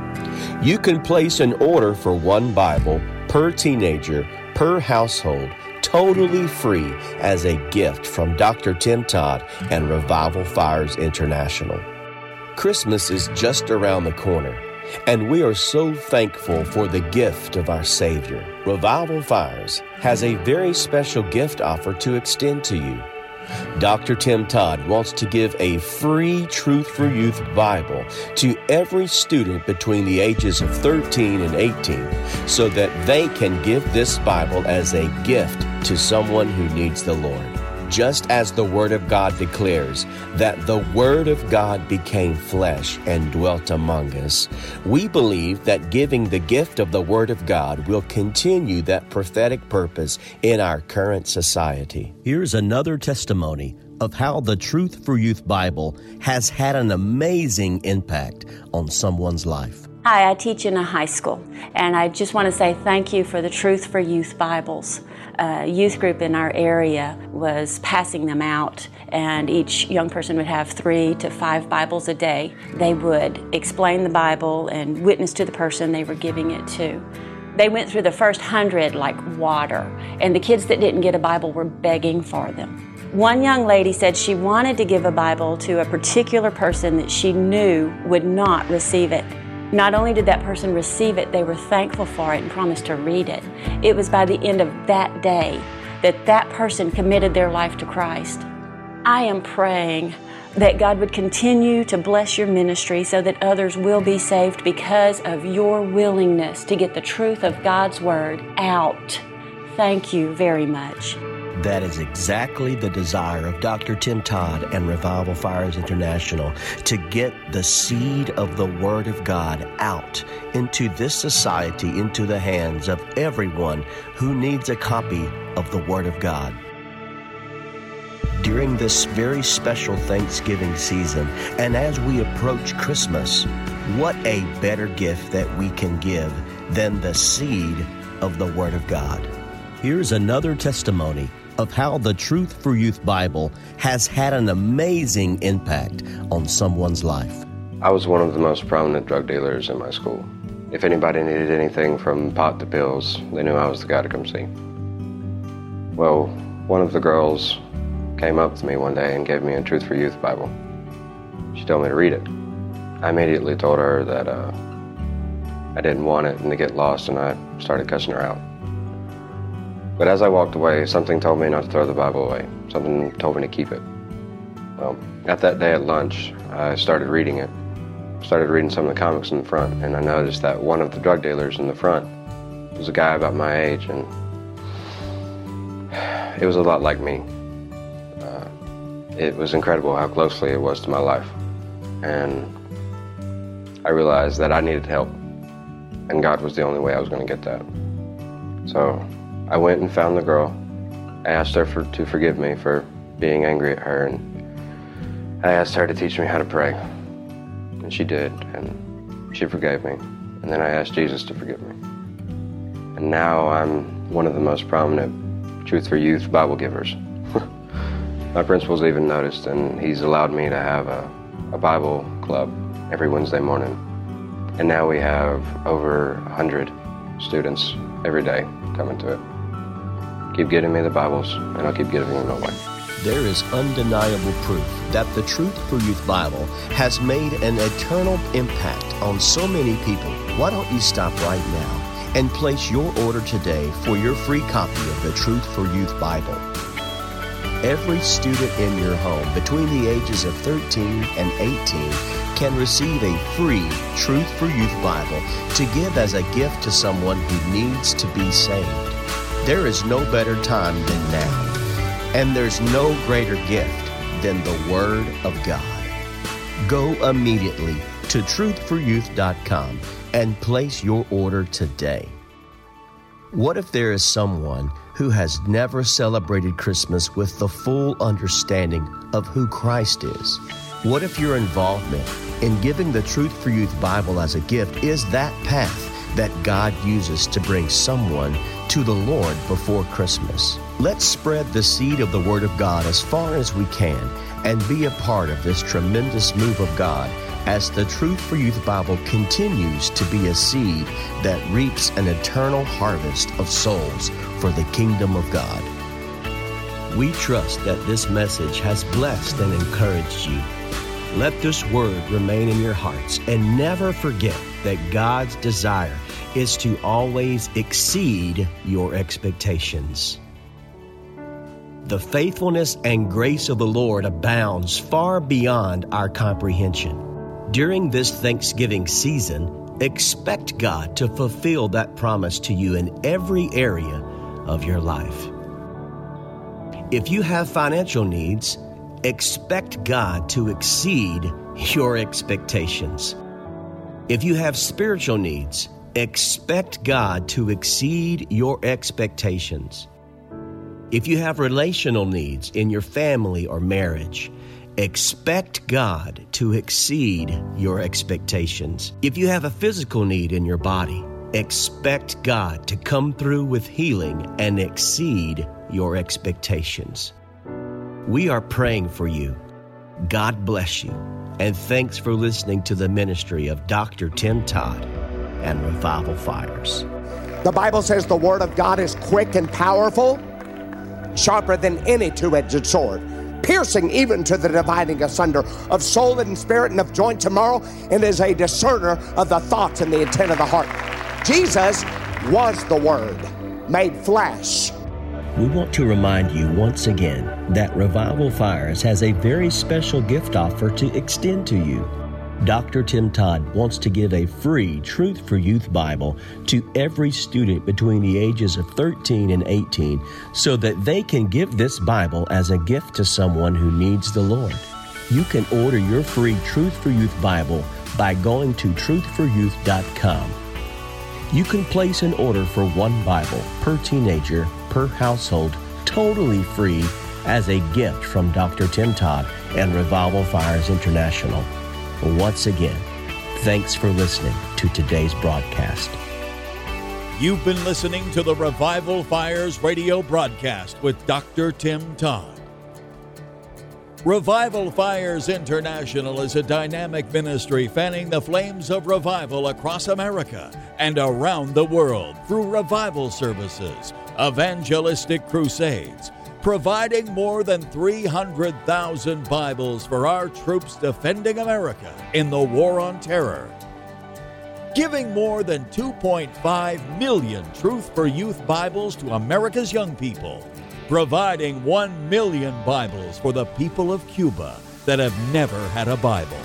You can place an order for one Bible per teenager, per household, totally free as a gift from Dr. Tim Todd and Revival Fires International. Christmas is just around the corner, and we are so thankful for the gift of our Savior. Revival Fires has a very special gift offer to extend to you. Dr. Tim Todd wants to give a free Truth for Youth Bible to every student between the ages of 13 and 18 so that they can give this Bible as a gift to someone who needs the Lord just as the Word of God declares that the Word of God became flesh and dwelt among us, we believe that giving the gift of the Word of God will continue that prophetic purpose in our current society. Here's another testimony of how the Truth for Youth Bible has had an amazing impact on someone's life. Hi, I teach in a high school, and I just want to say thank you for the Truth for Youth Bibles. A youth group in our area was passing them out, and each young person would have three to five Bibles a day. They would explain the Bible and witness to the person they were giving it to. They went through the first hundred like water, and the kids that didn't get a Bible were begging for them. One young lady said she wanted to give a Bible to a particular person that she knew would not receive it. Not only did that person receive it, they were thankful for it and promised to read it. It was by the end of that day that that person committed their life to Christ. I am praying that God would continue to bless your ministry so that others will be saved because of your willingness to get the truth of God's Word out. Thank you very much. That is exactly the desire of Dr. Tim Todd and Revival Fires International to get the seed of the Word of God out into this society, into the hands of everyone who needs a copy of the Word of God. During this very special Thanksgiving season, and as we approach Christmas, what a better gift that we can give than the seed of the Word of God. Here's another testimony of how the Truth for Youth Bible has had an amazing impact on someone's life. I was one of the most prominent drug dealers in my school. If anybody needed anything from pot to pills, they knew I was the guy to come see. Well, one of the girls came up to me one day and gave me a Truth for Youth Bible. She told me to read it. I immediately told her that uh, I didn't want it and to get lost, and I started cussing her out. But as I walked away, something told me not to throw the Bible away. Something told me to keep it. Well, at that day at lunch, I started reading it. Started reading some of the comics in the front, and I noticed that one of the drug dealers in the front was a guy about my age, and it was a lot like me. Uh, it was incredible how closely it was to my life. And I realized that I needed help, and God was the only way I was going to get that. So I went and found the girl. I asked her for, to forgive me for being angry at her, and I asked her to teach me how to pray. And she did, and she forgave me. And then I asked Jesus to forgive me. And now I'm one of the most prominent Truth for Youth Bible givers. My principal's even noticed, and he's allowed me to have a, a Bible club every Wednesday morning. And now we have over 100 students every day coming to it. Keep giving me the Bibles, and I'll keep giving them away. There is undeniable proof that the Truth for Youth Bible has made an eternal impact on so many people. Why don't you stop right now and place your order today for your free copy of the Truth for Youth Bible? Every student in your home between the ages of 13 and 18 can receive a free Truth for Youth Bible to give as a gift to someone who needs to be saved. There is no better time than now, and there's no greater gift than the Word of God. Go immediately to truthforyouth.com and place your order today. What if there is someone who has never celebrated Christmas with the full understanding of who Christ is? What if your involvement in giving the Truth for Youth Bible as a gift is that path that God uses to bring someone to the Lord before Christmas. Let's spread the seed of the Word of God as far as we can and be a part of this tremendous move of God as the Truth for Youth Bible continues to be a seed that reaps an eternal harvest of souls for the kingdom of God. We trust that this message has blessed and encouraged you. Let this word remain in your hearts and never forget that God's desire is to always exceed your expectations. The faithfulness and grace of the Lord abounds far beyond our comprehension. During this Thanksgiving season, expect God to fulfill that promise to you in every area of your life. If you have financial needs, expect God to exceed your expectations. If you have spiritual needs, expect God to exceed your expectations. If you have relational needs in your family or marriage, expect God to exceed your expectations. If you have a physical need in your body, expect God to come through with healing and exceed your expectations. We are praying for you. God bless you. And thanks for listening to the ministry of Dr. Tim Todd and Revival Fires. The Bible says the Word of God is quick and powerful, sharper than any two edged sword, piercing even to the dividing asunder of soul and spirit and of joint tomorrow, and is a discerner of the thoughts and the intent of the heart. Jesus was the Word made flesh. We want to remind you once again that Revival Fires has a very special gift offer to extend to you. Dr. Tim Todd wants to give a free Truth for Youth Bible to every student between the ages of 13 and 18 so that they can give this Bible as a gift to someone who needs the Lord. You can order your free Truth for Youth Bible by going to truthforyouth.com. You can place an order for one Bible per teenager per household totally free as a gift from Dr. Tim Todd and Revival Fires International. Once again, thanks for listening to today's broadcast. You've been listening to the Revival Fires radio broadcast with Dr. Tim Todd. Revival Fires International is a dynamic ministry fanning the flames of revival across America and around the world through revival services, evangelistic crusades, providing more than 300,000 Bibles for our troops defending America in the War on Terror. Giving more than 2.5 million Truth for Youth Bibles to America's young people. Providing 1 million Bibles for the people of Cuba that have never had a Bible.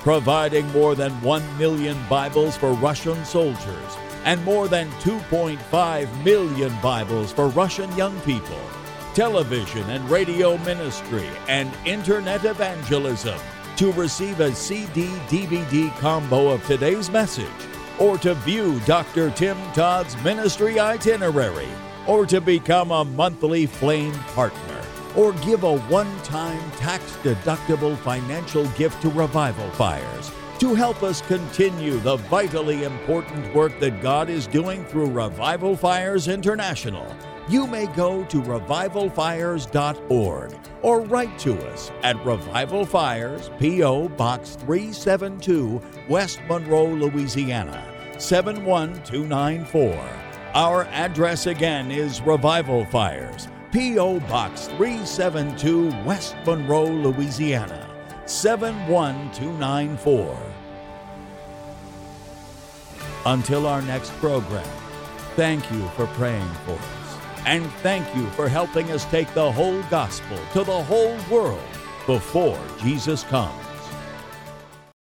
Providing more than 1 million Bibles for Russian soldiers and more than 2.5 million Bibles for Russian young people television and radio ministry, and internet evangelism to receive a CD DVD combo of today's message, or to view Dr. Tim Todd's ministry itinerary, or to become a monthly flame partner, or give a one time tax deductible financial gift to Revival Fires. To help us continue the vitally important work that God is doing through Revival Fires International, you may go to revivalfires.org or write to us at Revival Fires, P.O. Box 372, West Monroe, Louisiana 71294. Our address again is Revival Fires, P.O. Box 372, West Monroe, Louisiana 71294. Until our next program, thank you for praying for us. And thank you for helping us take the whole gospel to the whole world before Jesus comes.